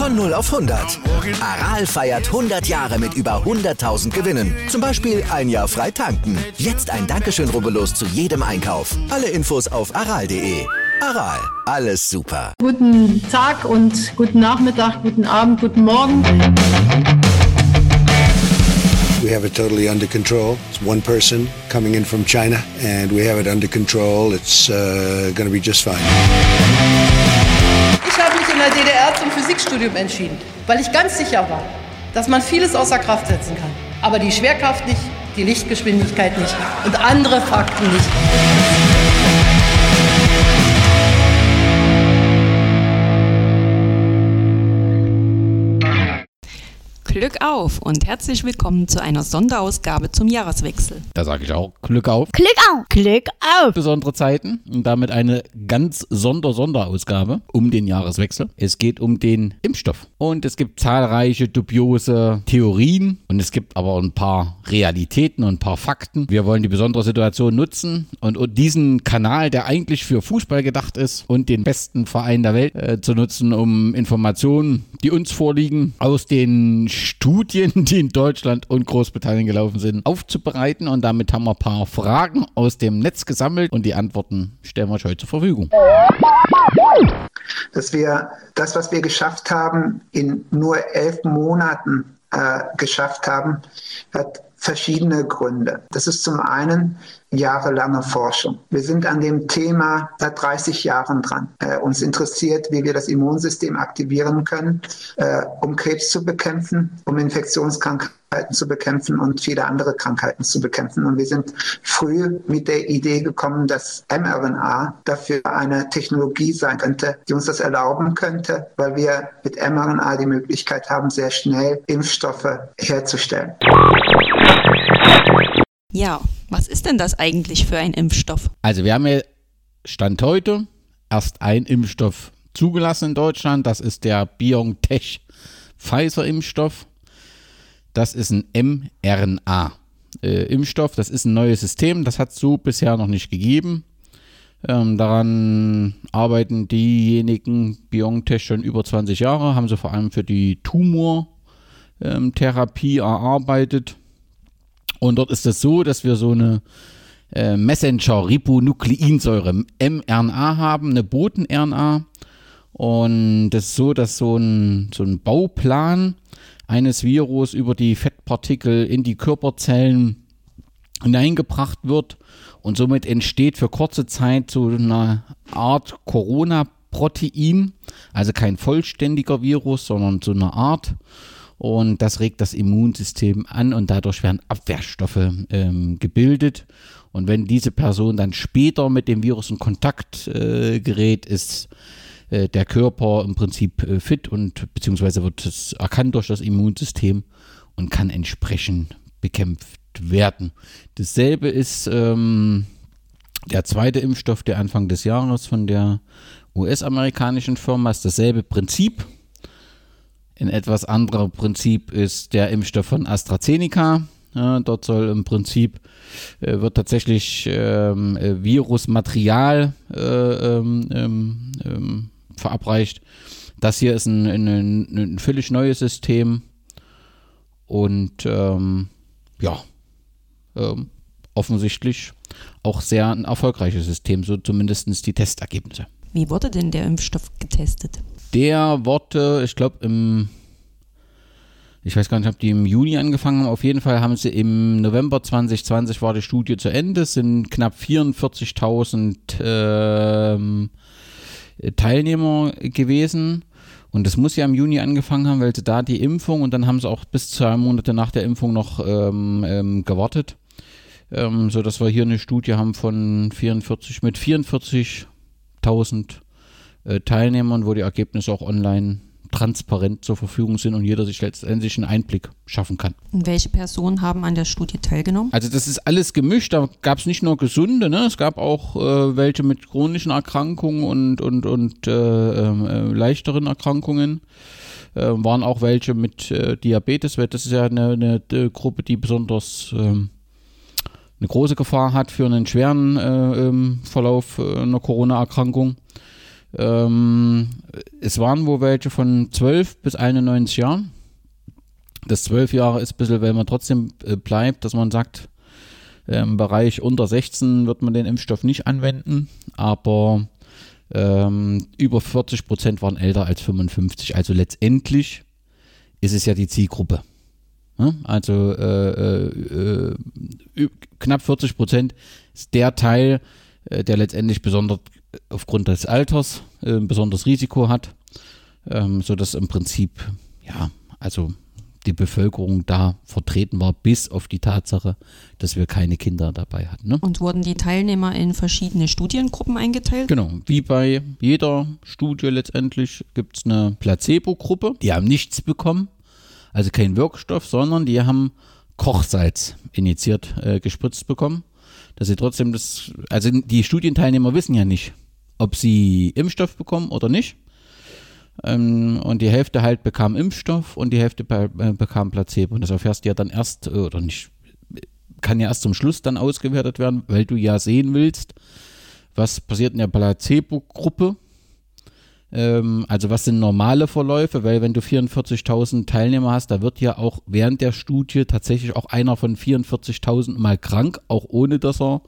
Von 0 auf 100. Aral feiert 100 Jahre mit über 100.000 Gewinnen. Zum Beispiel ein Jahr frei tanken. Jetzt ein Dankeschön, rubbellos zu jedem Einkauf. Alle Infos auf aral.de. Aral, alles super. Guten Tag und guten Nachmittag, guten Abend, guten Morgen. We have it totally under control. It's one person coming in from China, and we have it under control. It's uh, going to be just fine. Ich habe mich in der DDR zum Physikstudium entschieden, weil ich ganz sicher war, dass man vieles außer Kraft setzen kann. Aber die Schwerkraft nicht, die Lichtgeschwindigkeit nicht und andere Fakten nicht. Glück auf und herzlich willkommen zu einer Sonderausgabe zum Jahreswechsel. Da sage ich auch Glück auf. Glück auf. Glück auf. Besondere Zeiten und damit eine ganz Sonder-Sonderausgabe um den Jahreswechsel. Es geht um den Impfstoff. Und es gibt zahlreiche dubiose Theorien und es gibt aber ein paar Realitäten und ein paar Fakten. Wir wollen die besondere Situation nutzen und, und diesen Kanal, der eigentlich für Fußball gedacht ist und den besten Verein der Welt äh, zu nutzen, um Informationen, die uns vorliegen, aus den Studien, die in Deutschland und Großbritannien gelaufen sind, aufzubereiten. Und damit haben wir ein paar Fragen aus dem Netz gesammelt und die Antworten stellen wir euch heute zur Verfügung. Dass wir das, was wir geschafft haben, in nur elf Monaten äh, geschafft haben, hat verschiedene Gründe. Das ist zum einen jahrelange Forschung. Wir sind an dem Thema seit 30 Jahren dran. Äh, uns interessiert, wie wir das Immunsystem aktivieren können, äh, um Krebs zu bekämpfen, um Infektionskrankheiten zu bekämpfen und viele andere Krankheiten zu bekämpfen. Und wir sind früh mit der Idee gekommen, dass mRNA dafür eine Technologie sein könnte, die uns das erlauben könnte, weil wir mit mRNA die Möglichkeit haben, sehr schnell Impfstoffe herzustellen. Ja, was ist denn das eigentlich für ein Impfstoff? Also wir haben ja Stand heute erst ein Impfstoff zugelassen in Deutschland. Das ist der BioNTech Pfizer Impfstoff. Das ist ein mRNA äh, Impfstoff. Das ist ein neues System. Das hat es so bisher noch nicht gegeben. Ähm, daran arbeiten diejenigen BioNTech schon über 20 Jahre, haben sie vor allem für die Tumortherapie ähm, erarbeitet. Und dort ist es so, dass wir so eine äh, Messenger-Ribonukleinsäure mRNA haben, eine Boten-RNA. Und das ist so, dass so ein, so ein Bauplan eines Virus über die Fettpartikel in die Körperzellen hineingebracht wird und somit entsteht für kurze Zeit so eine Art Corona-Protein, also kein vollständiger Virus, sondern so eine Art und das regt das Immunsystem an und dadurch werden Abwehrstoffe ähm, gebildet. Und wenn diese Person dann später mit dem Virus in Kontakt äh, gerät, ist äh, der Körper im Prinzip äh, fit und beziehungsweise wird es erkannt durch das Immunsystem und kann entsprechend bekämpft werden. Dasselbe ist ähm, der zweite Impfstoff, der Anfang des Jahres von der US-amerikanischen Firma ist dasselbe Prinzip. Ein etwas anderer Prinzip ist der Impfstoff von AstraZeneca. Dort soll im Prinzip, äh, wird tatsächlich ähm, äh, Virusmaterial äh, ähm, ähm, ähm, verabreicht. Das hier ist ein, ein, ein völlig neues System und ähm, ja, ähm, offensichtlich auch sehr ein erfolgreiches System, so zumindest die Testergebnisse. Wie wurde denn der Impfstoff getestet? Der Worte, ich glaube im, ich weiß gar nicht, ob die im Juni angefangen haben. Auf jeden Fall haben sie im November 2020 war die Studie zu Ende, es sind knapp 44.000 ähm, Teilnehmer gewesen. Und das muss ja im Juni angefangen haben, weil sie da die Impfung und dann haben sie auch bis zwei Monate nach der Impfung noch ähm, ähm, gewartet. Ähm, so dass wir hier eine Studie haben von 44 mit 44.000 äh, Teilnehmern, wo die Ergebnisse auch online transparent zur Verfügung sind und jeder sich letztendlich einen Einblick schaffen kann. Und welche Personen haben an der Studie teilgenommen? Also das ist alles gemischt. Da gab es nicht nur gesunde, ne? es gab auch äh, welche mit chronischen Erkrankungen und, und, und äh, äh, leichteren Erkrankungen. Äh, waren auch welche mit äh, Diabetes, weil das ist ja eine, eine, eine Gruppe, die besonders ähm, eine große Gefahr hat für einen schweren äh, ähm, Verlauf einer Corona-Erkrankung. Ähm, es waren wohl welche von 12 bis 91 Jahren. Das 12 Jahre ist ein bisschen, weil man trotzdem äh, bleibt, dass man sagt, im Bereich unter 16 wird man den Impfstoff nicht anwenden, aber ähm, über 40 Prozent waren älter als 55. Also letztendlich ist es ja die Zielgruppe. Also äh, äh, äh knapp 40 Prozent ist der Teil, der letztendlich besonders aufgrund des Alters äh, ein besonderes Risiko hat, ähm, sodass im Prinzip, ja, also die Bevölkerung da vertreten war, bis auf die Tatsache, dass wir keine Kinder dabei hatten. Ne? Und wurden die Teilnehmer in verschiedene Studiengruppen eingeteilt? Genau, wie bei jeder Studie letztendlich gibt es eine Placebo-Gruppe, die haben nichts bekommen, also kein Wirkstoff, sondern die haben Kochsalz initiiert äh, gespritzt bekommen, dass sie trotzdem das, also die Studienteilnehmer wissen ja nicht, ob sie Impfstoff bekommen oder nicht. Ähm, und die Hälfte halt bekam Impfstoff und die Hälfte äh, bekam Placebo. Und das erfährst du ja dann erst, äh, oder nicht, kann ja erst zum Schluss dann ausgewertet werden, weil du ja sehen willst, was passiert in der Placebo-Gruppe. Ähm, also was sind normale Verläufe, weil wenn du 44.000 Teilnehmer hast, da wird ja auch während der Studie tatsächlich auch einer von 44.000 mal krank, auch ohne dass er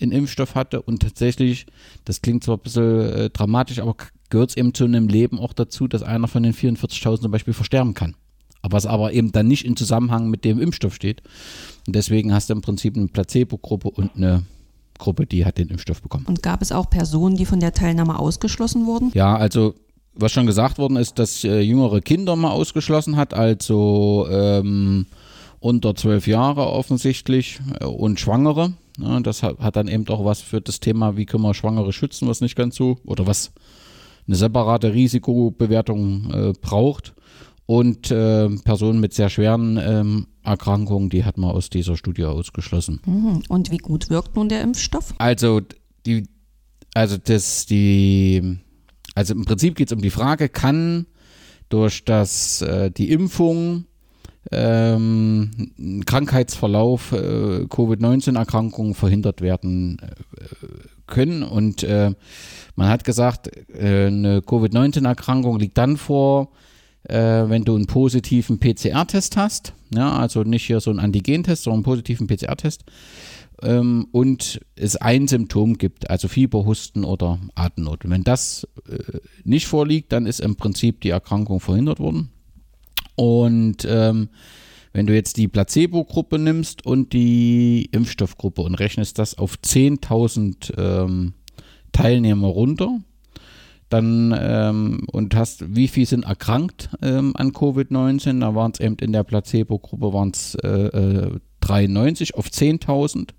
einen Impfstoff hatte. Und tatsächlich, das klingt zwar ein bisschen äh, dramatisch, aber gehört es eben zu einem Leben auch dazu, dass einer von den 44.000 zum Beispiel versterben kann. Aber was aber eben dann nicht in Zusammenhang mit dem Impfstoff steht. Und deswegen hast du im Prinzip eine Placebo-Gruppe und eine Gruppe, die hat den Impfstoff bekommen. Und gab es auch Personen, die von der Teilnahme ausgeschlossen wurden? Ja, also was schon gesagt worden ist, dass äh, jüngere Kinder mal ausgeschlossen hat, also ähm, unter zwölf Jahre offensichtlich äh, und Schwangere. Ja, das hat, hat, dann eben auch was für das Thema, wie können wir Schwangere schützen, was nicht ganz so, oder was eine separate Risikobewertung äh, braucht. Und äh, Personen mit sehr schweren ähm, Erkrankungen, die hat man aus dieser Studie ausgeschlossen. Mhm. Und wie gut wirkt nun der Impfstoff? Also die, also das, die, also im Prinzip geht es um die Frage, kann durch das äh, die Impfung ähm, Krankheitsverlauf äh, Covid-19-Erkrankungen verhindert werden äh, können. Und äh, man hat gesagt, äh, eine Covid-19-Erkrankung liegt dann vor, äh, wenn du einen positiven PCR-Test hast. Ja, also nicht hier so einen Antigentest, sondern einen positiven PCR-Test. Ähm, und es ein Symptom gibt, also Fieber, Husten oder Atemnot. Wenn das äh, nicht vorliegt, dann ist im Prinzip die Erkrankung verhindert worden. Und ähm, wenn du jetzt die Placebo-Gruppe nimmst und die Impfstoffgruppe und rechnest das auf 10.000 ähm, Teilnehmer runter, dann ähm, und hast, wie viel sind erkrankt ähm, an Covid-19? Da waren es eben in der Placebo-Gruppe waren es äh, 93 äh, auf 10.000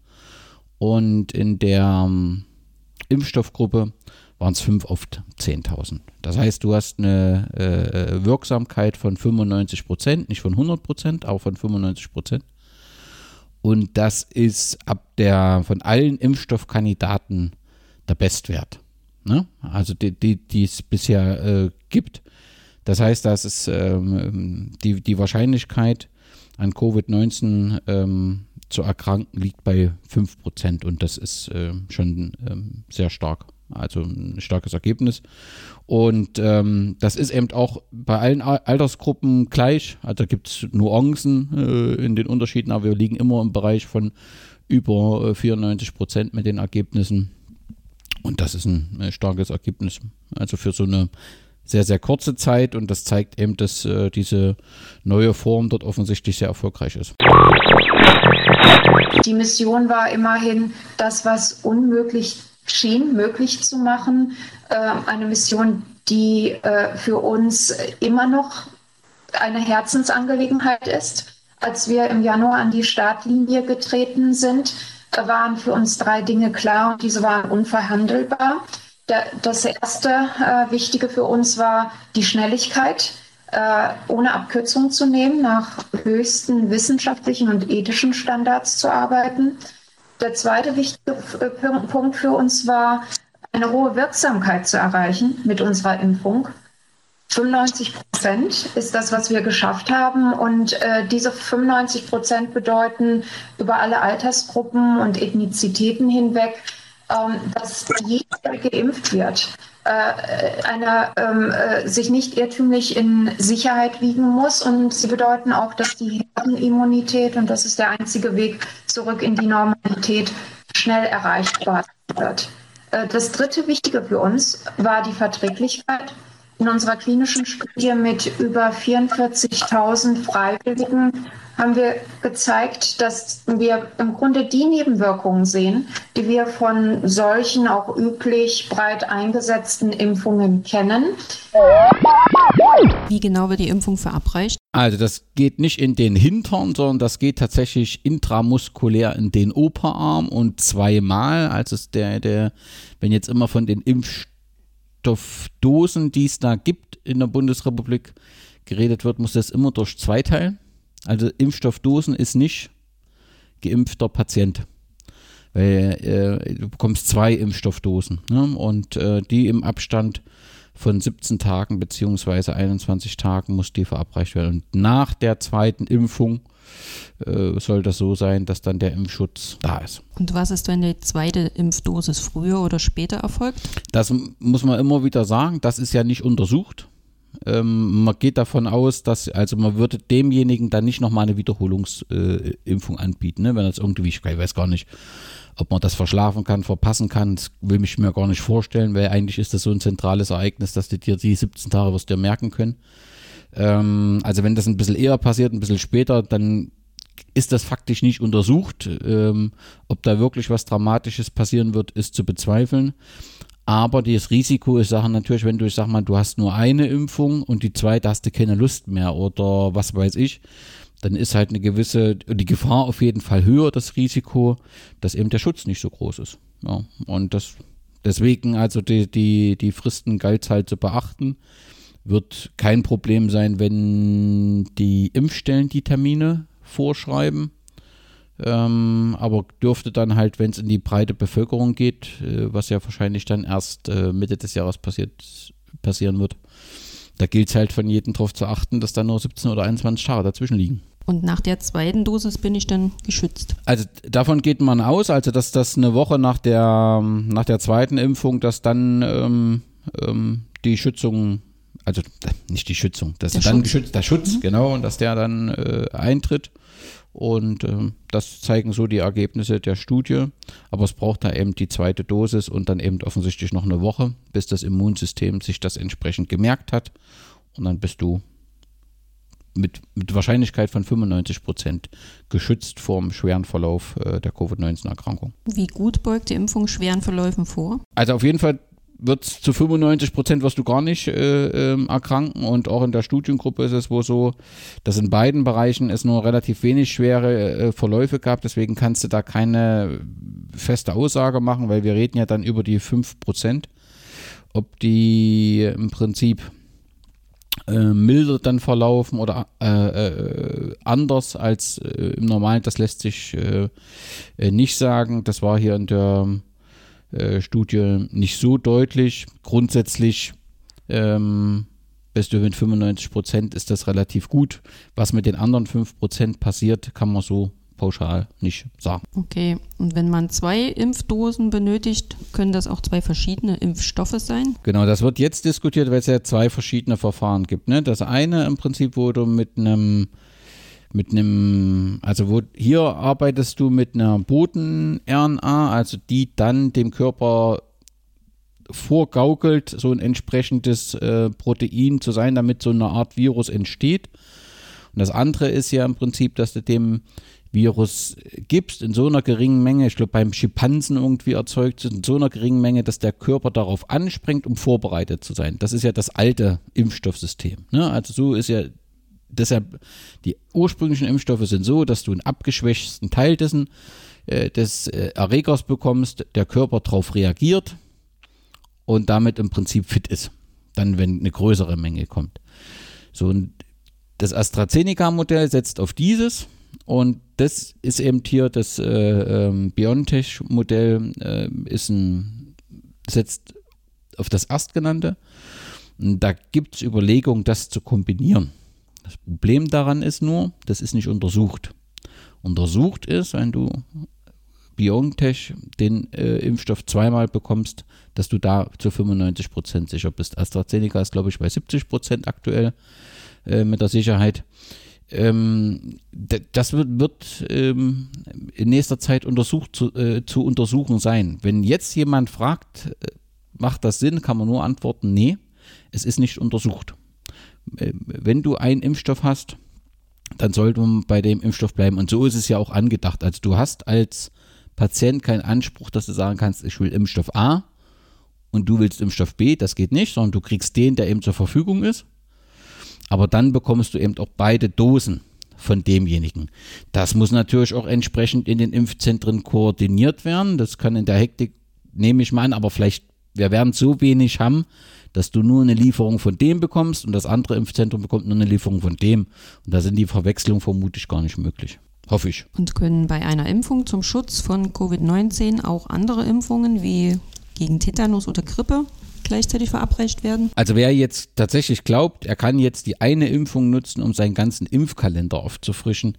und in der ähm, Impfstoffgruppe waren es 5 auf 10.000. Das heißt, du hast eine äh, Wirksamkeit von 95 Prozent, nicht von 100 Prozent, aber von 95 Prozent. Und das ist ab der von allen Impfstoffkandidaten der Bestwert. Ne? Also die, die, die es bisher äh, gibt. Das heißt, dass es ähm, die, die Wahrscheinlichkeit an Covid-19 ähm, zu erkranken liegt bei 5% und das ist äh, schon ähm, sehr stark. Also ein starkes Ergebnis. Und ähm, das ist eben auch bei allen Altersgruppen gleich. Also gibt es Nuancen äh, in den Unterschieden, aber wir liegen immer im Bereich von über äh, 94 Prozent mit den Ergebnissen. Und das ist ein äh, starkes Ergebnis. Also für so eine sehr, sehr kurze Zeit und das zeigt eben, dass äh, diese neue Form dort offensichtlich sehr erfolgreich ist. Die Mission war immerhin, das, was unmöglich schien, möglich zu machen. Äh, eine Mission, die äh, für uns immer noch eine Herzensangelegenheit ist. Als wir im Januar an die Startlinie getreten sind, waren für uns drei Dinge klar und diese waren unverhandelbar. Das erste äh, Wichtige für uns war die Schnelligkeit, äh, ohne Abkürzung zu nehmen, nach höchsten wissenschaftlichen und ethischen Standards zu arbeiten. Der zweite wichtige äh, Punkt für uns war, eine hohe Wirksamkeit zu erreichen mit unserer Impfung. 95 Prozent ist das, was wir geschafft haben. Und äh, diese 95 Prozent bedeuten über alle Altersgruppen und Ethnizitäten hinweg ähm, dass jeder der geimpft wird, äh, eine, ähm, äh, sich nicht irrtümlich in Sicherheit wiegen muss. Und sie bedeuten auch, dass die Herdenimmunität, und das ist der einzige Weg zurück in die Normalität, schnell erreichbar wird. Äh, das dritte Wichtige für uns war die Verträglichkeit. In unserer klinischen Studie mit über 44.000 Freiwilligen haben wir gezeigt, dass wir im Grunde die Nebenwirkungen sehen, die wir von solchen auch üblich breit eingesetzten Impfungen kennen. Wie genau wird die Impfung verabreicht? Also das geht nicht in den Hintern, sondern das geht tatsächlich intramuskulär in den Oberarm und zweimal. Also der, der, wenn jetzt immer von den Impfstoffdosen, die es da gibt in der Bundesrepublik, geredet wird, muss das immer durch zwei teilen. Also Impfstoffdosen ist nicht geimpfter Patient. Weil äh, du bekommst zwei Impfstoffdosen ne? und äh, die im Abstand von 17 Tagen bzw. 21 Tagen muss die verabreicht werden. Und nach der zweiten Impfung äh, soll das so sein, dass dann der Impfschutz da ist. Und was ist, wenn die zweite Impfdosis früher oder später erfolgt? Das muss man immer wieder sagen, das ist ja nicht untersucht. Ähm, man geht davon aus, dass, also man würde demjenigen dann nicht nochmal eine Wiederholungsimpfung äh, anbieten, ne? wenn das irgendwie, ich weiß gar nicht, ob man das verschlafen kann, verpassen kann, das will ich mir gar nicht vorstellen, weil eigentlich ist das so ein zentrales Ereignis, dass du dir die 17 Tage wirst dir merken können. Ähm, also wenn das ein bisschen eher passiert, ein bisschen später, dann ist das faktisch nicht untersucht. Ähm, ob da wirklich was Dramatisches passieren wird, ist zu bezweifeln. Aber das Risiko ist Sachen natürlich, wenn du, ich sag mal, du hast nur eine Impfung und die zweite hast du keine Lust mehr oder was weiß ich, dann ist halt eine gewisse, die Gefahr auf jeden Fall höher, das Risiko, dass eben der Schutz nicht so groß ist. Ja, und das, deswegen also die, die, die Fristen galt halt zu beachten. Wird kein Problem sein, wenn die Impfstellen die Termine vorschreiben. Ähm, aber dürfte dann halt, wenn es in die breite Bevölkerung geht, äh, was ja wahrscheinlich dann erst äh, Mitte des Jahres passiert, passieren wird, da gilt es halt von jedem darauf zu achten, dass da nur 17 oder 21 Tage dazwischen liegen. Und nach der zweiten Dosis bin ich dann geschützt. Also davon geht man aus, also dass das eine Woche nach der, nach der zweiten Impfung, dass dann ähm, ähm, die Schützung, also nicht die Schützung, dass der dann Schutz. geschützt, der Schutz, mhm. genau, und dass der dann äh, eintritt. Und äh, das zeigen so die Ergebnisse der Studie. Aber es braucht da eben die zweite Dosis und dann eben offensichtlich noch eine Woche, bis das Immunsystem sich das entsprechend gemerkt hat. Und dann bist du mit, mit Wahrscheinlichkeit von 95 Prozent geschützt vor dem schweren Verlauf äh, der Covid-19-Erkrankung. Wie gut beugt die Impfung schweren Verläufen vor? Also auf jeden Fall wird zu 95 Prozent wirst du gar nicht äh, äh, erkranken. Und auch in der Studiengruppe ist es wohl so, dass in beiden Bereichen es nur relativ wenig schwere äh, Verläufe gab, deswegen kannst du da keine feste Aussage machen, weil wir reden ja dann über die 5 Prozent, ob die im Prinzip äh, milder dann verlaufen oder äh, äh, anders als im Normalen, das lässt sich nicht sagen. Das war hier in der äh, Studie nicht so deutlich. Grundsätzlich ähm, bist du mit 95 Prozent, ist das relativ gut. Was mit den anderen 5 Prozent passiert, kann man so pauschal nicht sagen. Okay, und wenn man zwei Impfdosen benötigt, können das auch zwei verschiedene Impfstoffe sein? Genau, das wird jetzt diskutiert, weil es ja zwei verschiedene Verfahren gibt. Ne? Das eine im Prinzip, wo du mit einem mit einem, also wo hier arbeitest du mit einer Boten-RNA, also die dann dem Körper vorgaukelt, so ein entsprechendes äh, Protein zu sein, damit so eine Art Virus entsteht. Und das andere ist ja im Prinzip, dass du dem Virus gibst in so einer geringen Menge, ich glaube beim Schimpansen irgendwie erzeugt, in so einer geringen Menge, dass der Körper darauf anspringt, um vorbereitet zu sein. Das ist ja das alte Impfstoffsystem. Ne? Also so ist ja deshalb, die ursprünglichen Impfstoffe sind so, dass du einen abgeschwächten Teil dessen, äh, des äh, Erregers bekommst, der Körper darauf reagiert und damit im Prinzip fit ist. Dann, wenn eine größere Menge kommt. So, und das AstraZeneca-Modell setzt auf dieses und das ist eben hier das äh, ähm, BioNTech-Modell, äh, ist ein, setzt auf das erstgenannte. Und da gibt es Überlegungen, das zu kombinieren. Das Problem daran ist nur, das ist nicht untersucht. Untersucht ist, wenn du BioNTech den äh, Impfstoff zweimal bekommst, dass du da zu 95 Prozent sicher bist. AstraZeneca ist, glaube ich, bei 70 Prozent aktuell äh, mit der Sicherheit. Ähm, das wird, wird ähm, in nächster Zeit untersucht zu, äh, zu, untersuchen sein. Wenn jetzt jemand fragt, äh, macht das Sinn, kann man nur antworten, nee, es ist nicht untersucht. Äh, wenn du einen Impfstoff hast, dann sollte man bei dem Impfstoff bleiben. Und so ist es ja auch angedacht. Also du hast als Patient keinen Anspruch, dass du sagen kannst, ich will Impfstoff A und du willst Impfstoff B. Das geht nicht, sondern du kriegst den, der eben zur Verfügung ist. Aber dann bekommst du eben auch beide Dosen von demjenigen. Das muss natürlich auch entsprechend in den Impfzentren koordiniert werden. Das kann in der Hektik, nehme ich mal an, aber vielleicht, wir werden so wenig haben, dass du nur eine Lieferung von dem bekommst und das andere Impfzentrum bekommt nur eine Lieferung von dem. Und da sind die Verwechslungen vermutlich gar nicht möglich. Hoffe ich. Und können bei einer Impfung zum Schutz von Covid-19 auch andere Impfungen wie gegen Tetanus oder Grippe gleichzeitig verabreicht werden? Also wer jetzt tatsächlich glaubt, er kann jetzt die eine Impfung nutzen, um seinen ganzen Impfkalender aufzufrischen,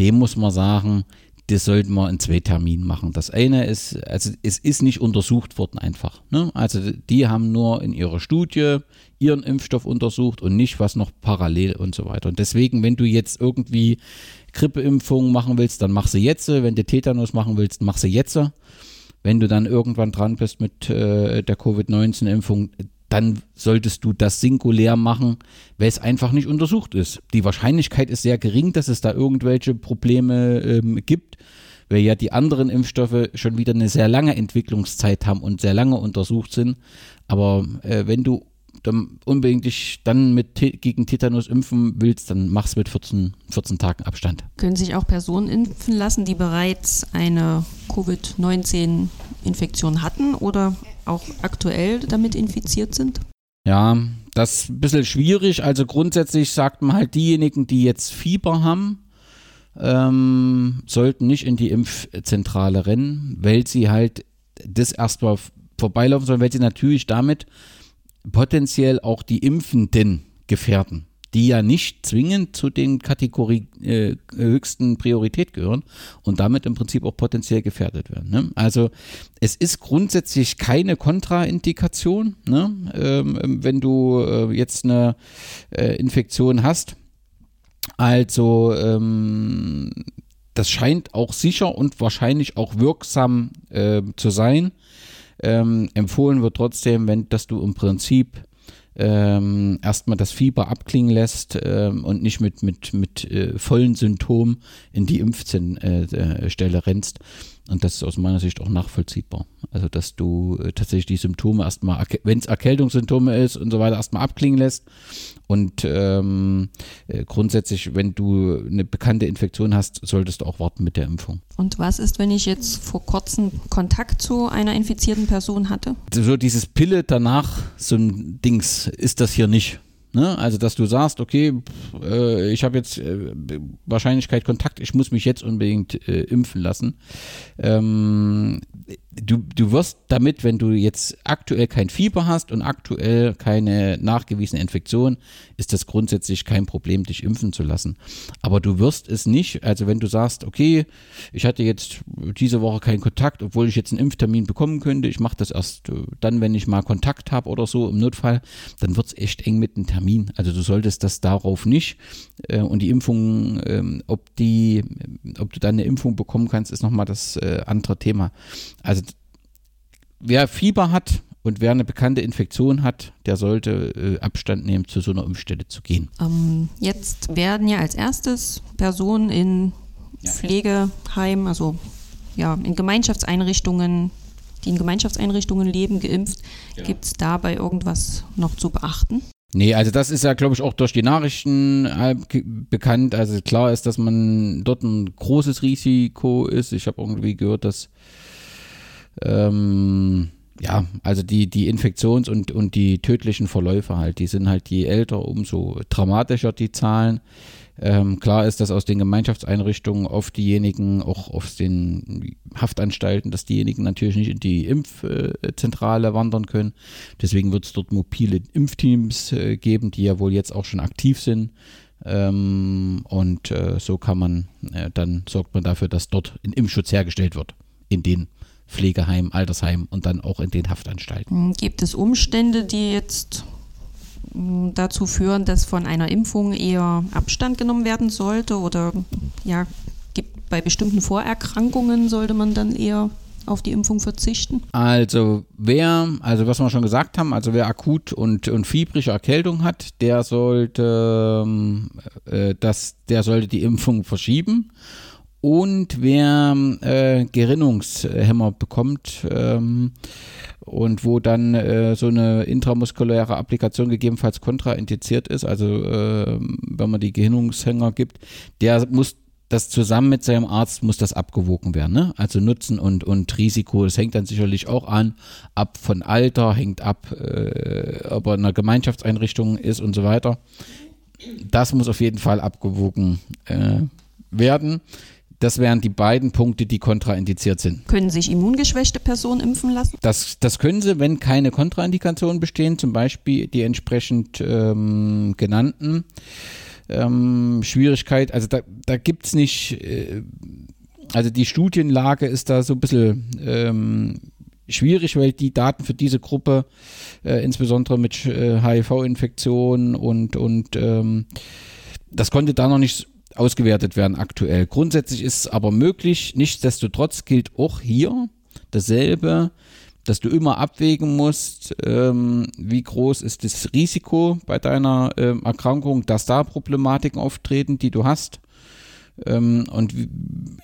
dem muss man sagen, das sollten wir in zwei Terminen machen. Das eine ist, also es ist nicht untersucht worden einfach. Ne? Also die haben nur in ihrer Studie ihren Impfstoff untersucht und nicht was noch parallel und so weiter. Und deswegen, wenn du jetzt irgendwie Grippeimpfungen machen willst, dann mach sie jetzt. Wenn du Tetanus machen willst, mach sie jetzt. Wenn du dann irgendwann dran bist mit äh, der Covid-19-Impfung, dann solltest du das singulär machen, weil es einfach nicht untersucht ist. Die Wahrscheinlichkeit ist sehr gering, dass es da irgendwelche Probleme ähm, gibt, weil ja die anderen Impfstoffe schon wieder eine sehr lange Entwicklungszeit haben und sehr lange untersucht sind. Aber äh, wenn du dann unbedingt dich dann mit gegen Tetanus impfen willst, dann mach's mit 14, 14 Tagen Abstand. Können sich auch Personen impfen lassen, die bereits eine Covid-19-Infektion hatten oder auch aktuell damit infiziert sind? Ja, das ist ein bisschen schwierig. Also grundsätzlich sagt man halt, diejenigen, die jetzt Fieber haben, ähm, sollten nicht in die Impfzentrale rennen, weil sie halt das erstmal vorbeilaufen sollen, weil sie natürlich damit potenziell auch die Impfenden gefährden, die ja nicht zwingend zu den Kategorien äh, höchsten Priorität gehören und damit im Prinzip auch potenziell gefährdet werden. Ne? Also es ist grundsätzlich keine Kontraindikation, ne? ähm, wenn du äh, jetzt eine äh, Infektion hast. Also ähm, das scheint auch sicher und wahrscheinlich auch wirksam äh, zu sein. Ähm, empfohlen wird trotzdem, wenn, dass du im Prinzip ähm, erstmal das Fieber abklingen lässt ähm, und nicht mit, mit, mit äh, vollen Symptomen in die Impfstelle äh, äh rennst. Und das ist aus meiner Sicht auch nachvollziehbar. Also, dass du äh, tatsächlich die Symptome erstmal, wenn es Erkältungssymptome ist und so weiter, erstmal abklingen lässt. Und ähm, äh, grundsätzlich, wenn du eine bekannte Infektion hast, solltest du auch warten mit der Impfung. Und was ist, wenn ich jetzt vor kurzem Kontakt zu einer infizierten Person hatte? So dieses Pille danach, so ein Dings, ist das hier nicht. Ne? Also, dass du sagst, okay, äh, ich habe jetzt äh, Wahrscheinlichkeit Kontakt, ich muss mich jetzt unbedingt äh, impfen lassen. Ähm, du, du wirst damit, wenn du jetzt aktuell kein Fieber hast und aktuell keine nachgewiesene Infektion, ist das grundsätzlich kein Problem, dich impfen zu lassen. Aber du wirst es nicht, also wenn du sagst, okay, ich hatte jetzt diese Woche keinen Kontakt, obwohl ich jetzt einen Impftermin bekommen könnte, ich mache das erst äh, dann, wenn ich mal Kontakt habe oder so im Notfall, dann wird es echt eng mit dem Termin. Also du solltest das darauf nicht. Äh, und die Impfung, ähm, ob die, ob du dann eine Impfung bekommen kannst, ist nochmal das äh, andere Thema. Also wer Fieber hat und wer eine bekannte Infektion hat, der sollte äh, Abstand nehmen, zu so einer Impfstelle zu gehen. Ähm, jetzt werden ja als erstes Personen in ja. Pflegeheimen, also ja, in Gemeinschaftseinrichtungen, die in Gemeinschaftseinrichtungen leben, geimpft. Ja. Gibt es dabei irgendwas noch zu beachten? Nee, also das ist ja, glaube ich, auch durch die Nachrichten bekannt. Also klar ist, dass man dort ein großes Risiko ist. Ich habe irgendwie gehört, dass ähm, ja, also die, die Infektions- und, und die tödlichen Verläufe halt, die sind halt je älter, umso dramatischer die Zahlen. Ähm, klar ist, dass aus den Gemeinschaftseinrichtungen oft diejenigen, auch aus den Haftanstalten, dass diejenigen natürlich nicht in die Impfzentrale wandern können. Deswegen wird es dort mobile Impfteams äh, geben, die ja wohl jetzt auch schon aktiv sind. Ähm, und äh, so kann man, äh, dann sorgt man dafür, dass dort ein Impfschutz hergestellt wird in den Pflegeheimen, Altersheimen und dann auch in den Haftanstalten. Gibt es Umstände, die jetzt dazu führen, dass von einer Impfung eher Abstand genommen werden sollte oder ja, gibt bei bestimmten Vorerkrankungen sollte man dann eher auf die Impfung verzichten? Also wer, also was wir schon gesagt haben, also wer akut und, und fiebrige Erkältung hat, der sollte ähm, äh, das, der sollte die Impfung verschieben. Und wer äh, Gerinnungshemmer bekommt ähm, und wo dann äh, so eine intramuskuläre Applikation gegebenenfalls kontraindiziert ist, also äh, wenn man die Gerinnungshänger gibt, der muss das zusammen mit seinem Arzt muss das abgewogen werden. Ne? Also Nutzen und, und Risiko, das hängt dann sicherlich auch an, ab von Alter, hängt ab, äh, ob er in einer Gemeinschaftseinrichtung ist und so weiter. Das muss auf jeden Fall abgewogen äh, werden. Das wären die beiden Punkte, die kontraindiziert sind. Können sich immungeschwächte Personen impfen lassen? Das, das können sie, wenn keine Kontraindikationen bestehen, zum Beispiel die entsprechend ähm, genannten. Ähm, Schwierigkeit, also da, da gibt es nicht, äh, also die Studienlage ist da so ein bisschen ähm, schwierig, weil die Daten für diese Gruppe, äh, insbesondere mit äh, HIV-Infektionen und, und ähm, das konnte da noch nicht ausgewertet werden aktuell. Grundsätzlich ist es aber möglich. Nichtsdestotrotz gilt auch hier dasselbe, dass du immer abwägen musst, ähm, wie groß ist das Risiko bei deiner ähm, Erkrankung, dass da Problematiken auftreten, die du hast. Ähm, und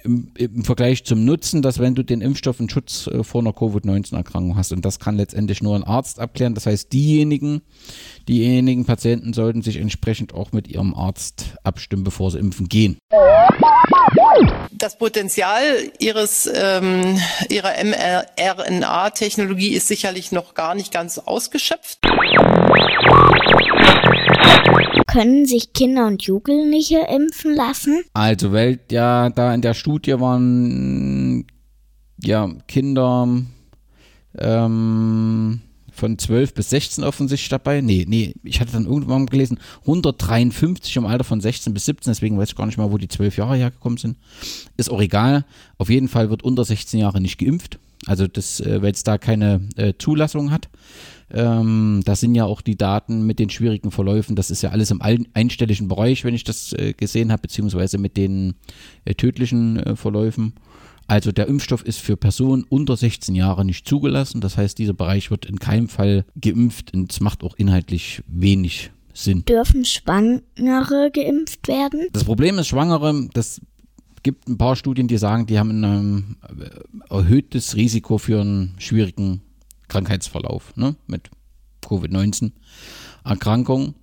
im, Vergleich zum Nutzen, dass wenn du den Impfstoff einen Schutz äh, vor einer Covid-19-Erkrankung hast, und das kann letztendlich nur ein Arzt abklären. Das heißt, diejenigen, diejenigen Patienten sollten sich entsprechend auch mit ihrem Arzt abstimmen, bevor sie impfen gehen. Das Potenzial ihres, ähm, ihrer mRNA-Technologie ist sicherlich noch gar nicht ganz ausgeschöpft. Können sich Kinder und Jugendliche impfen lassen? Also, weil ja da in der Studie waren ja Kinder ähm, von 12 bis 16 offensichtlich dabei. Nee, nee, ich hatte dann irgendwann gelesen, 153 im Alter von 16 bis 17, deswegen weiß ich gar nicht mal, wo die 12 Jahre hergekommen sind. Ist auch egal. Auf jeden Fall wird unter 16 Jahre nicht geimpft. Also das, äh, weil es da keine äh, Zulassung hat. Ähm, da sind ja auch die Daten mit den schwierigen Verläufen. Das ist ja alles im einstelligen Bereich, wenn ich das äh, gesehen habe, beziehungsweise mit den äh, tödlichen äh, Verläufen. Also der Impfstoff ist für Personen unter 16 Jahre nicht zugelassen. Das heißt, dieser Bereich wird in keinem Fall geimpft und es macht auch inhaltlich wenig Sinn. Dürfen Schwangere geimpft werden? Das Problem ist, Schwangere, das gibt ein paar Studien, die sagen, die haben ein äh, erhöhtes Risiko für einen schwierigen Krankheitsverlauf ne, mit Covid-19-Erkrankung.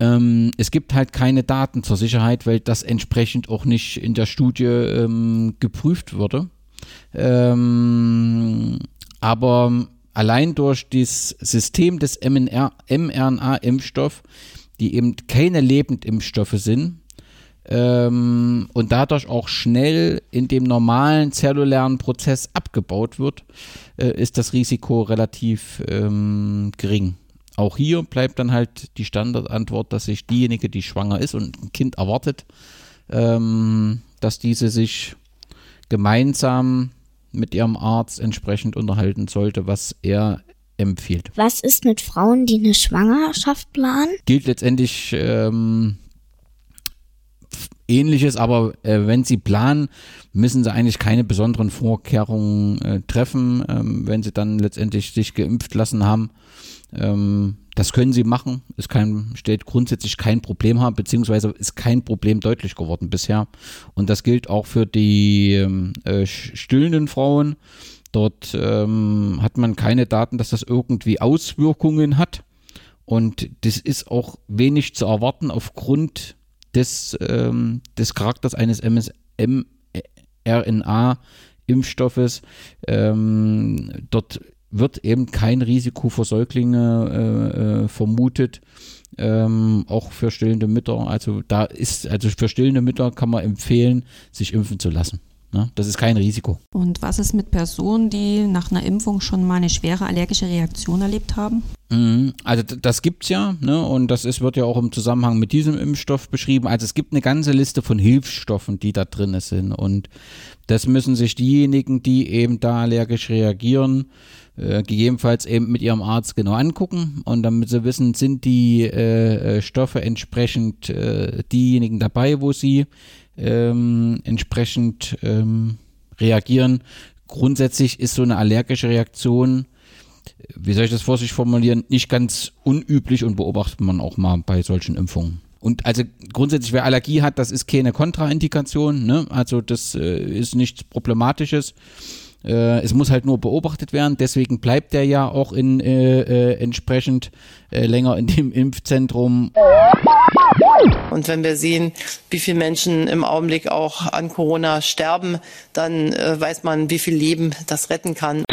Ähm, es gibt halt keine Daten zur Sicherheit, weil das entsprechend auch nicht in der Studie ähm, geprüft wurde. Ähm, aber allein durch das System des mRNA-Impfstoff, die eben keine Lebendimpfstoffe sind, ähm, und dadurch auch schnell in dem normalen zellulären Prozess abgebaut wird, äh, ist das Risiko relativ ähm, gering. Auch hier bleibt dann halt die Standardantwort, dass sich diejenige, die schwanger ist und ein Kind erwartet, ähm, dass diese sich gemeinsam mit ihrem Arzt entsprechend unterhalten sollte, was er empfiehlt. Was ist mit Frauen, die eine Schwangerschaft planen? Gilt letztendlich ähm, ähnliches, aber äh, wenn sie planen, müssen sie eigentlich keine besonderen Vorkehrungen äh, treffen, ähm, wenn sie dann letztendlich sich geimpft lassen haben. Ähm, das können sie machen, ist kein, stellt grundsätzlich kein Problem haben, beziehungsweise ist kein Problem deutlich geworden bisher. Und das gilt auch für die ähm, äh, stillenden Frauen. Dort ähm, hat man keine Daten, dass das irgendwie Auswirkungen hat. Und das ist auch wenig zu erwarten aufgrund des, ähm, des Charakters eines mRNA-Impfstoffes. Ähm, dort wird eben kein Risiko für Säuglinge äh, äh, vermutet, ähm, auch für stillende Mütter. Also da ist, also für stillende Mütter kann man empfehlen, sich impfen zu lassen. Ne? Das ist kein Risiko. Und was ist mit Personen, die nach einer Impfung schon mal eine schwere allergische Reaktion erlebt haben? Mhm. Also das gibt's ja, ne? Und das ist, wird ja auch im Zusammenhang mit diesem Impfstoff beschrieben. Also es gibt eine ganze Liste von Hilfsstoffen, die da drin sind. Und das müssen sich diejenigen, die eben da allergisch reagieren, äh, gegebenenfalls eben mit ihrem Arzt genau angucken und damit sie wissen, sind die äh, äh Stoffe entsprechend äh, diejenigen dabei, wo sie ähm, entsprechend ähm, reagieren. Grundsätzlich ist so eine allergische Reaktion wie soll ich das vorsichtig formulieren, nicht ganz unüblich und beobachtet man auch mal bei solchen Impfungen. Und also grundsätzlich, wer Allergie hat, das ist keine Kontraindikation, ne? also das äh, ist nichts Problematisches. Äh, es muss halt nur beobachtet werden, deswegen bleibt der ja auch in, äh, äh entsprechend äh, länger in dem Impfzentrum. Und wenn wir sehen, wie viele Menschen im Augenblick auch an Corona sterben, dann äh, weiß man, wie viel Leben das retten kann.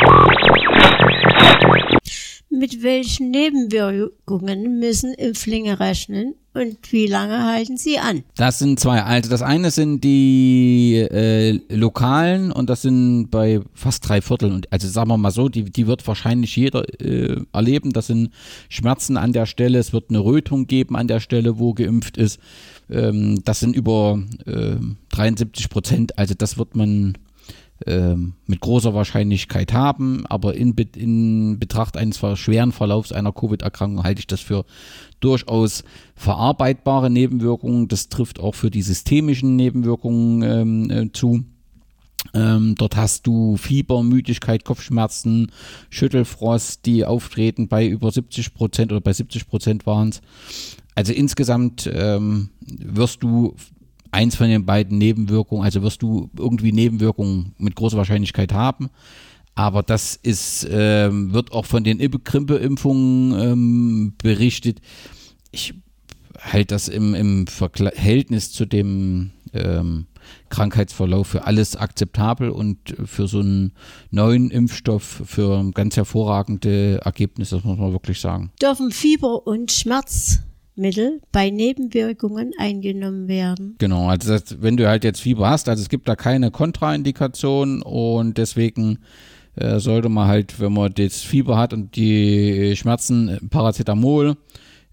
Mit welchen Nebenwirkungen müssen Impflinge rechnen und wie lange halten sie an? Das sind zwei. Also das eine sind die äh, lokalen und das sind bei fast drei Vierteln. Und also sagen wir mal so, die, die wird wahrscheinlich jeder äh, erleben. Das sind Schmerzen an der Stelle, es wird eine Rötung geben an der Stelle, wo geimpft ist. Ähm, das sind über äh, 73 Prozent. Also das wird man mit großer Wahrscheinlichkeit haben, aber in, in Betracht eines schweren Verlaufs einer Covid-Erkrankung halte ich das für durchaus verarbeitbare Nebenwirkungen. Das trifft auch für die systemischen Nebenwirkungen ähm, äh, zu. Ähm, dort hast du Fieber, Müdigkeit, Kopfschmerzen, Schüttelfrost, die auftreten bei über 70 Prozent oder bei 70 Prozent waren es. Also insgesamt ähm, wirst du eins von den beiden Nebenwirkungen, also wirst du irgendwie Nebenwirkungen mit großer Wahrscheinlichkeit haben. Aber das ist, ähm, wird auch von den Grippeimpfungen ähm, berichtet. Ich halte das im, im Verhältnis zu dem ähm, Krankheitsverlauf für alles akzeptabel und für so einen neuen Impfstoff für ganz hervorragende Ergebnisse, das muss man wirklich sagen. Dürfen Fieber und Schmerz Mittel bei Nebenwirkungen eingenommen werden. Genau, also das, wenn du halt jetzt Fieber hast, also es gibt da keine Kontraindikation und deswegen äh, sollte man halt, wenn man das Fieber hat und die Schmerzen, Paracetamol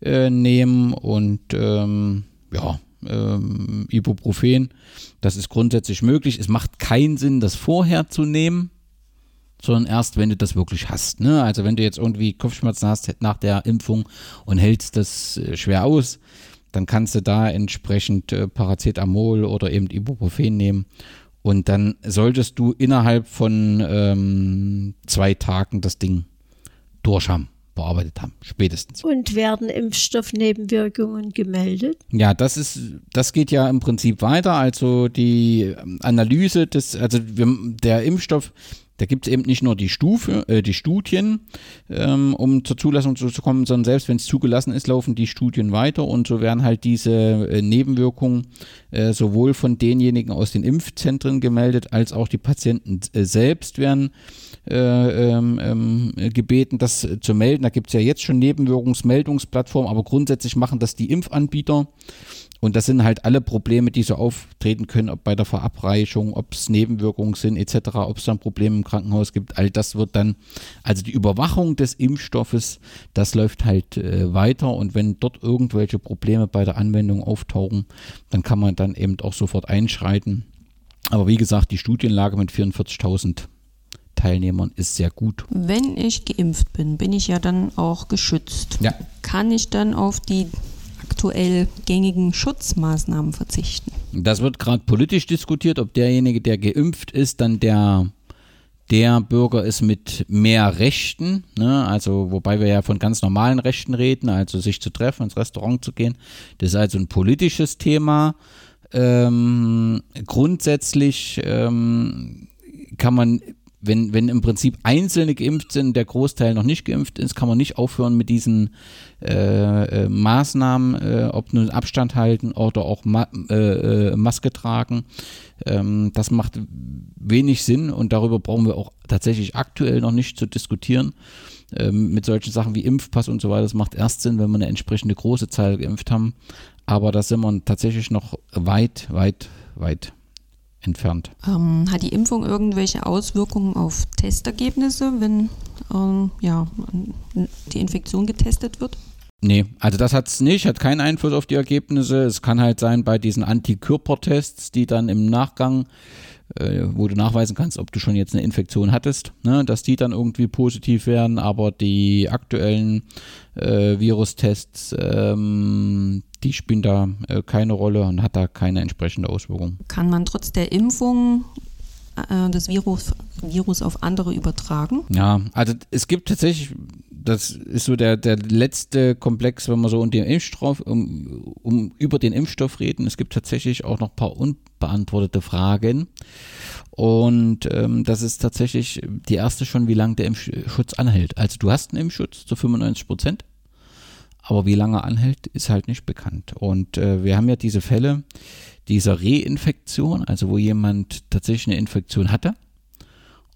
äh, nehmen und ähm, ja, ähm, Ibuprofen. Das ist grundsätzlich möglich. Es macht keinen Sinn, das vorher zu nehmen sondern erst, wenn du das wirklich hast. Ne? Also wenn du jetzt irgendwie Kopfschmerzen hast nach der Impfung und hältst das äh, schwer aus, dann kannst du da entsprechend äh, Paracetamol oder eben Ibuprofen nehmen. Und dann solltest du innerhalb von ähm, zwei Tagen das Ding durch haben, bearbeitet haben, spätestens. Und werden Impfstoffnebenwirkungen gemeldet? Ja, das ist, das geht ja im Prinzip weiter. Also die Analyse des, also der Impfstoff da gibt es eben nicht nur die Stufe, äh, die Studien, ähm, um zur Zulassung zu kommen, sondern selbst wenn es zugelassen ist, laufen die Studien weiter und so werden halt diese äh, Nebenwirkungen äh, sowohl von denjenigen aus den Impfzentren gemeldet, als auch die Patienten äh, selbst werden äh, ähm, ähm, gebeten, das zu melden. Da gibt es ja jetzt schon Nebenwirkungsmeldungsplattformen, aber grundsätzlich machen das die Impfanbieter. Und das sind halt alle Probleme, die so auftreten können, ob bei der Verabreichung, ob es Nebenwirkungen sind etc., ob es dann Probleme im Krankenhaus gibt. All das wird dann, also die Überwachung des Impfstoffes, das läuft halt äh, weiter. Und wenn dort irgendwelche Probleme bei der Anwendung auftauchen, dann kann man dann eben auch sofort einschreiten. Aber wie gesagt, die Studienlage mit 44.000 Teilnehmern ist sehr gut. Wenn ich geimpft bin, bin ich ja dann auch geschützt. Ja. Kann ich dann auf die aktuell gängigen Schutzmaßnahmen verzichten. Das wird gerade politisch diskutiert, ob derjenige, der geimpft ist, dann der der Bürger ist mit mehr Rechten, ne? also wobei wir ja von ganz normalen Rechten reden, also sich zu treffen, ins Restaurant zu gehen. Das ist also ein politisches Thema. Ähm, grundsätzlich ähm, kann man wenn, wenn im Prinzip Einzelne geimpft sind, der Großteil noch nicht geimpft ist, kann man nicht aufhören mit diesen äh, äh, Maßnahmen, äh, ob nun Abstand halten oder auch Ma äh, äh, Maske tragen. Ähm, das macht wenig Sinn und darüber brauchen wir auch tatsächlich aktuell noch nicht zu diskutieren. Ähm, mit solchen Sachen wie Impfpass und so weiter. Das macht erst Sinn, wenn wir eine entsprechende große Zahl geimpft haben. Aber da sind wir tatsächlich noch weit, weit, weit entfernt. Ähm, hat die Impfung irgendwelche Auswirkungen auf Testergebnisse, wenn ähm, ja, die Infektion getestet wird? Nee, also das hat es nicht, hat keinen Einfluss auf die Ergebnisse. Es kann halt sein bei diesen Antikörpertests, die dann im Nachgang, äh, wo du nachweisen kannst, ob du schon jetzt eine Infektion hattest, ne, dass die dann irgendwie positiv werden, aber die aktuellen äh, Virustests, ähm, die spielen da äh, keine Rolle und hat da keine entsprechende Auswirkung. Kann man trotz der Impfung äh, das Virus, Virus auf andere übertragen? Ja, also es gibt tatsächlich, das ist so der, der letzte Komplex, wenn wir so um den Impfstoff, um, um über den Impfstoff reden. Es gibt tatsächlich auch noch ein paar unbeantwortete Fragen. Und ähm, das ist tatsächlich die erste schon, wie lange der Impfschutz anhält. Also du hast einen Impfschutz zu 95 Prozent, aber wie lange anhält, ist halt nicht bekannt. Und äh, wir haben ja diese Fälle, dieser Reinfektion, also wo jemand tatsächlich eine Infektion hatte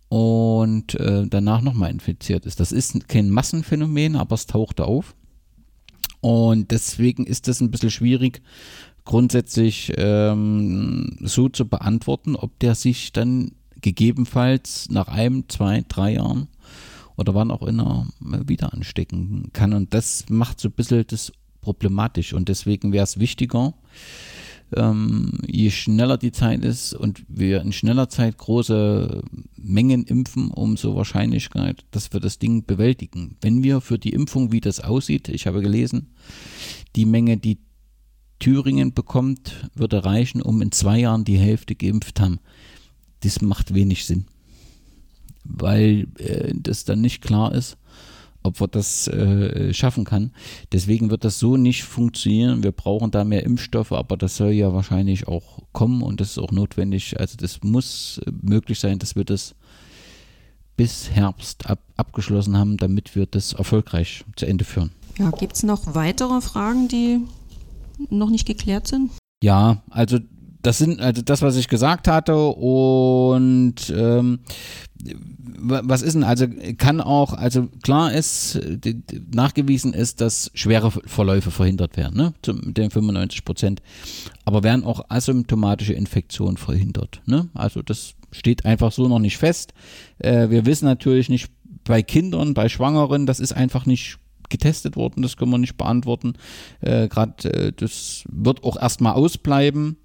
und äh, danach nochmal infiziert ist. Das ist kein Massenphänomen, aber es tauchte auf. Und deswegen ist es ein bisschen schwierig, grundsätzlich ähm, so zu beantworten, ob der sich dann gegebenenfalls nach einem, zwei, drei Jahren oder wann auch immer wieder anstecken kann. Und das macht so ein bisschen das problematisch. Und deswegen wäre es wichtiger, ähm, je schneller die Zeit ist und wir in schneller Zeit große Mengen impfen, umso Wahrscheinlichkeit, dass wir das Ding bewältigen. Wenn wir für die Impfung, wie das aussieht, ich habe gelesen, die Menge, die Thüringen bekommt, würde reichen, um in zwei Jahren die Hälfte geimpft haben. Das macht wenig Sinn, weil äh, das dann nicht klar ist, ob wir das äh, schaffen kann. Deswegen wird das so nicht funktionieren. Wir brauchen da mehr Impfstoffe, aber das soll ja wahrscheinlich auch kommen und das ist auch notwendig. Also das muss äh, möglich sein, dass wir das bis Herbst ab, abgeschlossen haben, damit wir das erfolgreich zu Ende führen. Ja, gibt es noch weitere Fragen, die noch nicht geklärt sind? Ja, also das sind also das, was ich gesagt hatte und ähm, was ist denn, also kann auch, also klar ist, nachgewiesen ist, dass schwere Verläufe verhindert werden, ne, mit den 95 Prozent, aber werden auch asymptomatische Infektionen verhindert, ne, also das steht einfach so noch nicht fest. Äh, wir wissen natürlich nicht bei Kindern, bei Schwangeren, das ist einfach nicht getestet worden, das können wir nicht beantworten. Äh, Gerade äh, das wird auch erstmal ausbleiben.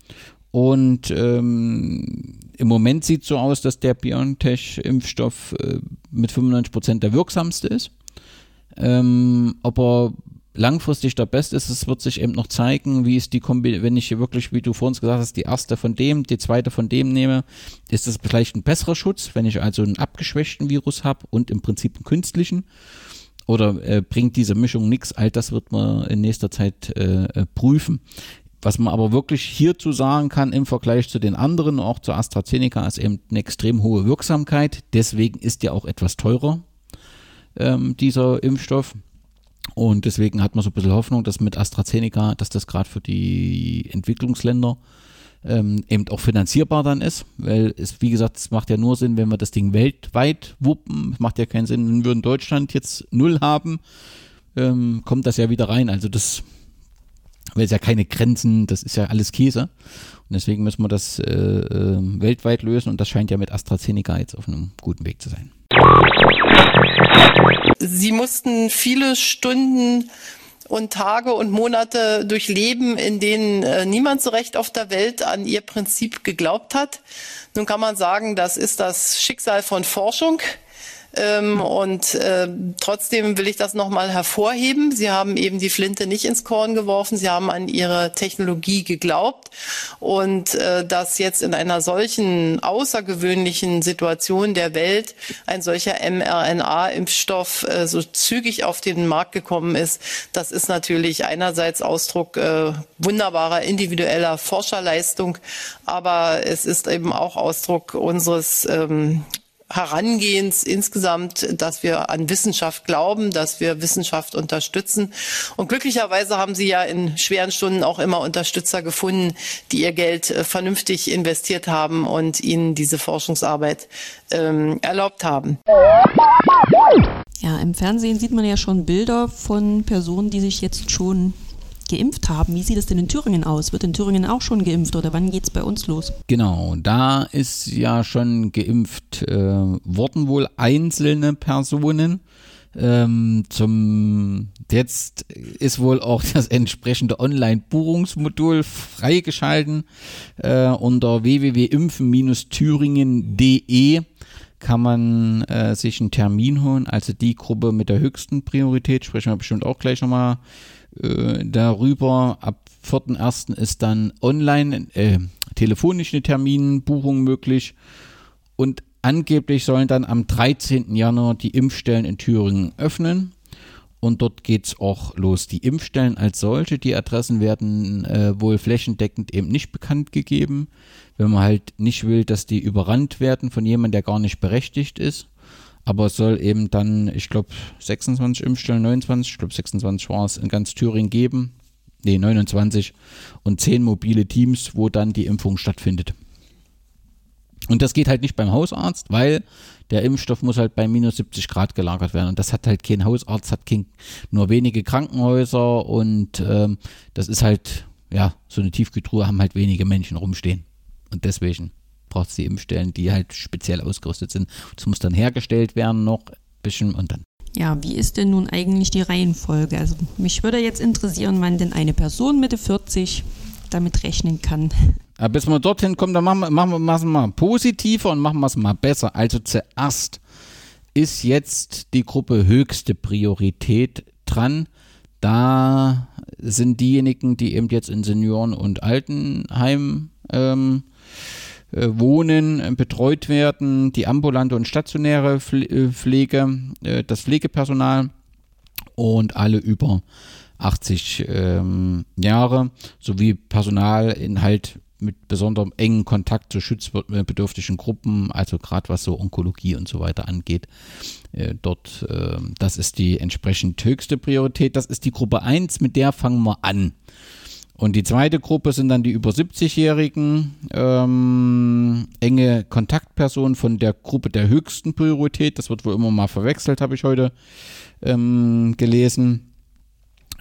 Und ähm, im Moment sieht es so aus, dass der BioNTech-Impfstoff äh, mit 95 Prozent der wirksamste ist. Ähm, ob er langfristig der beste ist, es wird sich eben noch zeigen, wie ist die Kombi, wenn ich wirklich, wie du vorhin gesagt hast, die erste von dem, die zweite von dem nehme, ist das vielleicht ein besserer Schutz, wenn ich also einen abgeschwächten Virus habe und im Prinzip einen künstlichen. Oder äh, bringt diese Mischung nichts? All das wird man in nächster Zeit äh, äh prüfen. Was man aber wirklich hierzu sagen kann im Vergleich zu den anderen, auch zu AstraZeneca, ist eben eine extrem hohe Wirksamkeit. Deswegen ist der auch etwas teurer, ähm, dieser Impfstoff. Und deswegen hat man so ein bisschen Hoffnung, dass mit AstraZeneca, dass das gerade für die Entwicklungsländer ähm, eben auch finanzierbar dann ist, weil es, wie gesagt, es macht ja nur Sinn, wenn wir das Ding weltweit wuppen. Es macht ja keinen Sinn, wenn wir in Deutschland jetzt null haben, ähm, kommt das ja wieder rein. Also das weil es ja keine Grenzen, das ist ja alles Käse. Und deswegen müssen wir das äh, äh, weltweit lösen und das scheint ja mit AstraZeneca jetzt auf einem guten Weg zu sein. Sie mussten viele Stunden und Tage und Monate durchleben, in denen äh, niemand so recht auf der Welt an ihr Prinzip geglaubt hat. Nun kann man sagen, das ist das Schicksal von Forschung. Ähm, und äh, trotzdem will ich das nochmal hervorheben. Sie haben eben die Flinte nicht ins Korn geworfen. Sie haben an ihre Technologie geglaubt. Und äh, dass jetzt in einer solchen außergewöhnlichen Situation der Welt ein solcher mRNA-Impfstoff äh, so zügig auf den Markt gekommen ist, das ist natürlich einerseits Ausdruck äh, wunderbarer individueller Forscherleistung, aber es ist eben auch Ausdruck unseres ähm, Herangehens insgesamt, dass wir an Wissenschaft glauben, dass wir Wissenschaft unterstützen. Und glücklicherweise haben Sie ja in schweren Stunden auch immer Unterstützer gefunden, die ihr Geld äh, vernünftig investiert haben und Ihnen diese Forschungsarbeit ähm, erlaubt haben. Ja, im Fernsehen sieht man ja schon Bilder von Personen, die sich jetzt schon geimpft haben. Wie sieht es denn in Thüringen aus? Wird in Thüringen auch schon geimpft oder wann geht es bei uns los? Genau, da ist ja schon geimpft äh, worden wohl einzelne Personen. Ähm, zum jetzt ist wohl auch das entsprechende Online-Buchungsmodul freigeschalten äh, unter www.impfen-thüringen.de kann man äh, sich einen Termin holen, also die Gruppe mit der höchsten Priorität, sprechen wir bestimmt auch gleich nochmal äh, darüber. Ab 4.1. ist dann online, äh, telefonisch eine Terminbuchung möglich und angeblich sollen dann am 13. Januar die Impfstellen in Thüringen öffnen. Und dort geht es auch los. Die Impfstellen als solche, die Adressen werden äh, wohl flächendeckend eben nicht bekannt gegeben wenn man halt nicht will, dass die überrannt werden von jemandem, der gar nicht berechtigt ist. Aber es soll eben dann, ich glaube, 26 Impfstellen, 29, ich glaube 26 war es in ganz Thüringen geben. Nee, 29 und 10 mobile Teams, wo dann die Impfung stattfindet. Und das geht halt nicht beim Hausarzt, weil der Impfstoff muss halt bei minus 70 Grad gelagert werden. Und das hat halt kein Hausarzt, hat kein, nur wenige Krankenhäuser und ähm, das ist halt, ja, so eine Tiefkühltruhe haben halt wenige Menschen rumstehen. Und deswegen braucht es die Impfstellen, die halt speziell ausgerüstet sind. Das muss dann hergestellt werden noch ein bisschen und dann. Ja, wie ist denn nun eigentlich die Reihenfolge? Also mich würde jetzt interessieren, wann denn eine Person Mitte 40 damit rechnen kann. Aber bis wir dorthin kommen, dann machen wir, machen wir es mal positiver und machen wir es mal besser. Also zuerst ist jetzt die Gruppe höchste Priorität dran. Da sind diejenigen, die eben jetzt in Senioren- und Altenheim ähm, äh, wohnen, äh, betreut werden, die ambulante und stationäre äh, Pflege, das Pflegepersonal und alle über 80 ähm, Jahre sowie Personal in halt mit besonderem engen Kontakt zu schutzbedürftigen Gruppen, also gerade was so Onkologie und so weiter angeht. Äh, dort, äh, das ist die entsprechend höchste Priorität. Das ist die Gruppe 1, mit der fangen wir an. Und die zweite Gruppe sind dann die über 70-Jährigen, ähm, enge Kontaktpersonen von der Gruppe der höchsten Priorität. Das wird wohl immer mal verwechselt, habe ich heute ähm, gelesen.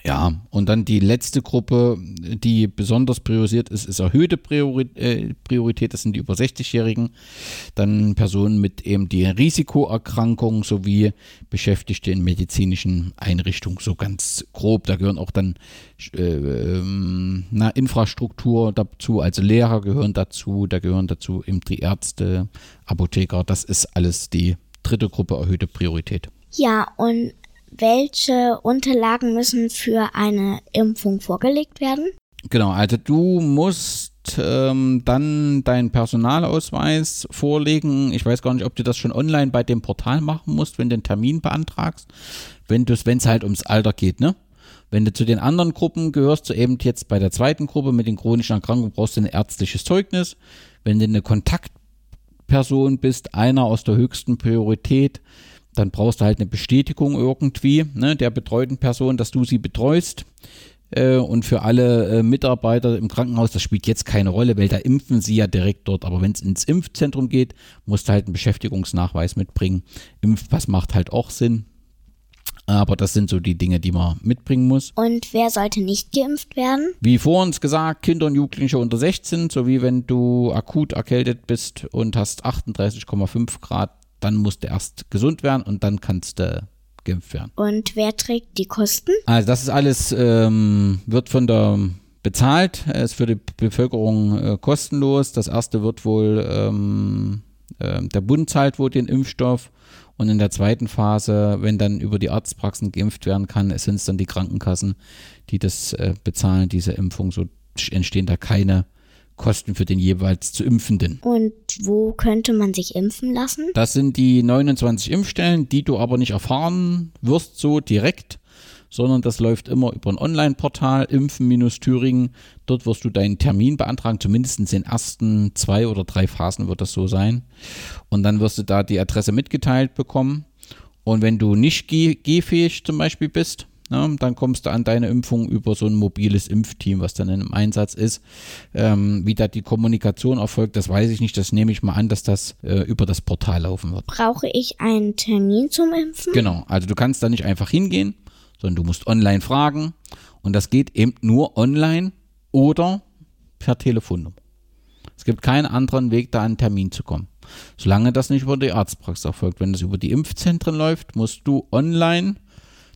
Ja, und dann die letzte Gruppe, die besonders priorisiert ist, ist erhöhte äh, Priorität. Das sind die über 60-Jährigen. Dann Personen mit eben die Risikoerkrankung sowie Beschäftigte in medizinischen Einrichtungen. So ganz grob. Da gehören auch dann äh, ähm, na, Infrastruktur dazu, also Lehrer gehören dazu. Da gehören dazu eben die Ärzte, Apotheker. Das ist alles die dritte Gruppe erhöhte Priorität. Ja, und welche Unterlagen müssen für eine Impfung vorgelegt werden? Genau, also du musst ähm, dann deinen Personalausweis vorlegen. Ich weiß gar nicht, ob du das schon online bei dem Portal machen musst, wenn du einen Termin beantragst, wenn es halt ums Alter geht, ne? Wenn du zu den anderen Gruppen gehörst, so eben jetzt bei der zweiten Gruppe mit den chronischen Erkrankungen, brauchst du ein ärztliches Zeugnis. Wenn du eine Kontaktperson bist, einer aus der höchsten Priorität, dann brauchst du halt eine Bestätigung irgendwie ne, der betreuten Person, dass du sie betreust. Äh, und für alle äh, Mitarbeiter im Krankenhaus, das spielt jetzt keine Rolle, weil da impfen sie ja direkt dort. Aber wenn es ins Impfzentrum geht, musst du halt einen Beschäftigungsnachweis mitbringen. Impfpass macht halt auch Sinn. Aber das sind so die Dinge, die man mitbringen muss. Und wer sollte nicht geimpft werden? Wie vor uns gesagt, Kinder und Jugendliche unter 16, sowie wenn du akut erkältet bist und hast 38,5 Grad dann musst du erst gesund werden und dann kannst du geimpft werden. Und wer trägt die Kosten? Also das ist alles, ähm, wird von der bezahlt, ist für die Bevölkerung äh, kostenlos. Das erste wird wohl, ähm, äh, der Bund zahlt wohl den Impfstoff und in der zweiten Phase, wenn dann über die Arztpraxen geimpft werden kann, sind es dann die Krankenkassen, die das äh, bezahlen, diese Impfung. So entstehen da keine Kosten für den jeweils zu Impfenden. Und wo könnte man sich impfen lassen? Das sind die 29 Impfstellen, die du aber nicht erfahren wirst so direkt, sondern das läuft immer über ein Online-Portal, Impfen-Thüringen. Dort wirst du deinen Termin beantragen, zumindest in den ersten zwei oder drei Phasen wird das so sein. Und dann wirst du da die Adresse mitgeteilt bekommen. Und wenn du nicht gehfähig zum Beispiel bist, na, dann kommst du an deine Impfung über so ein mobiles Impfteam, was dann im Einsatz ist. Ähm, wie da die Kommunikation erfolgt, das weiß ich nicht. Das nehme ich mal an, dass das äh, über das Portal laufen wird. Brauche ich einen Termin zum Impfen? Genau, also du kannst da nicht einfach hingehen, sondern du musst online fragen Und das geht eben nur online oder per Telefonnummer. Es gibt keinen anderen Weg, da an einen Termin zu kommen. Solange das nicht über die Arztpraxis erfolgt. Wenn das über die Impfzentren läuft, musst du online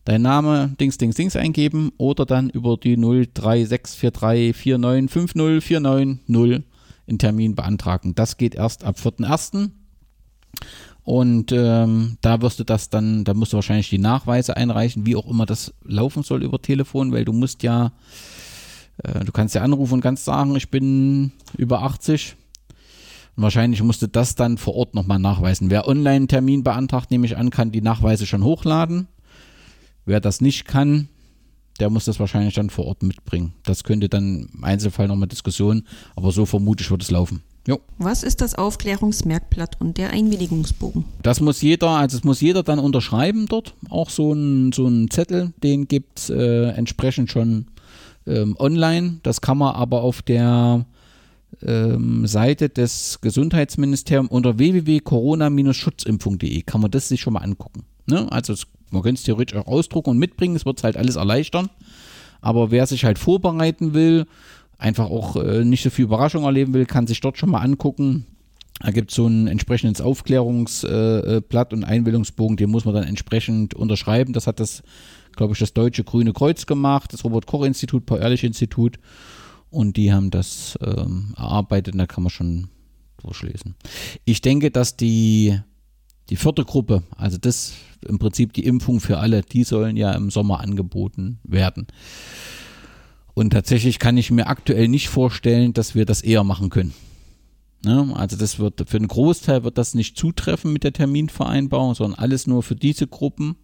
dein Name Dings, Dings, Dings eingeben oder dann über die 0364349504990 einen Termin beantragen. Das geht erst ab 4.1. Und ähm, da wirst du das dann, da musst du wahrscheinlich die Nachweise einreichen, wie auch immer das laufen soll über Telefon, weil du musst ja, äh, du kannst ja anrufen und kannst sagen, ich bin über 80. Und wahrscheinlich musst du das dann vor Ort nochmal nachweisen. Wer online einen Termin beantragt, nehme ich an, kann die Nachweise schon hochladen. Wer das nicht kann, der muss das wahrscheinlich dann vor Ort mitbringen. Das könnte dann im Einzelfall nochmal Diskussion, aber so vermutlich wird es laufen. Jo. Was ist das Aufklärungsmerkblatt und der Einwilligungsbogen? Das muss jeder, also es muss jeder dann unterschreiben dort. Auch so ein, so ein Zettel, den gibt es äh, entsprechend schon ähm, online. Das kann man aber auf der ähm, Seite des Gesundheitsministeriums unter www.corona-schutzimpfung.de kann man das sich schon mal angucken. Ne? Also es man könnte es theoretisch auch ausdrucken und mitbringen, es wird halt alles erleichtern. Aber wer sich halt vorbereiten will, einfach auch äh, nicht so viel Überraschung erleben will, kann sich dort schon mal angucken. Da gibt es so ein entsprechendes Aufklärungsblatt äh, und Einwilligungsbogen, den muss man dann entsprechend unterschreiben. Das hat das, glaube ich, das Deutsche Grüne Kreuz gemacht, das Robert-Koch-Institut, Paul-Ehrlich-Institut. Und die haben das ähm, erarbeitet und da kann man schon durchlesen. Ich denke, dass die die vierte Gruppe, also das im Prinzip die Impfung für alle, die sollen ja im Sommer angeboten werden. Und tatsächlich kann ich mir aktuell nicht vorstellen, dass wir das eher machen können. Ne? Also das wird für einen Großteil wird das nicht zutreffen mit der Terminvereinbarung, sondern alles nur für diese Gruppen,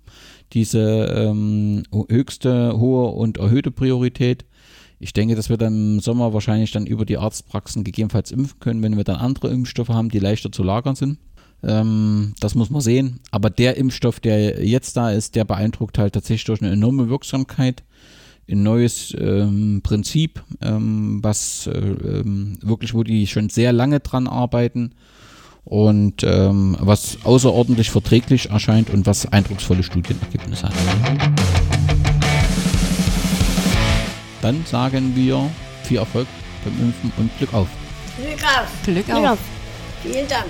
diese ähm, höchste, hohe und erhöhte Priorität. Ich denke, dass wir dann im Sommer wahrscheinlich dann über die Arztpraxen gegebenenfalls impfen können, wenn wir dann andere Impfstoffe haben, die leichter zu lagern sind. Ähm, das muss man sehen. Aber der Impfstoff, der jetzt da ist, der beeindruckt halt tatsächlich durch eine enorme Wirksamkeit. Ein neues ähm, Prinzip, ähm, was äh, ähm, wirklich, wo die schon sehr lange dran arbeiten und ähm, was außerordentlich verträglich erscheint und was eindrucksvolle Studienergebnisse hat. Dann sagen wir viel Erfolg beim Impfen und Glück auf. Glück auf. Glück auf. Glück auf. Vielen Dank.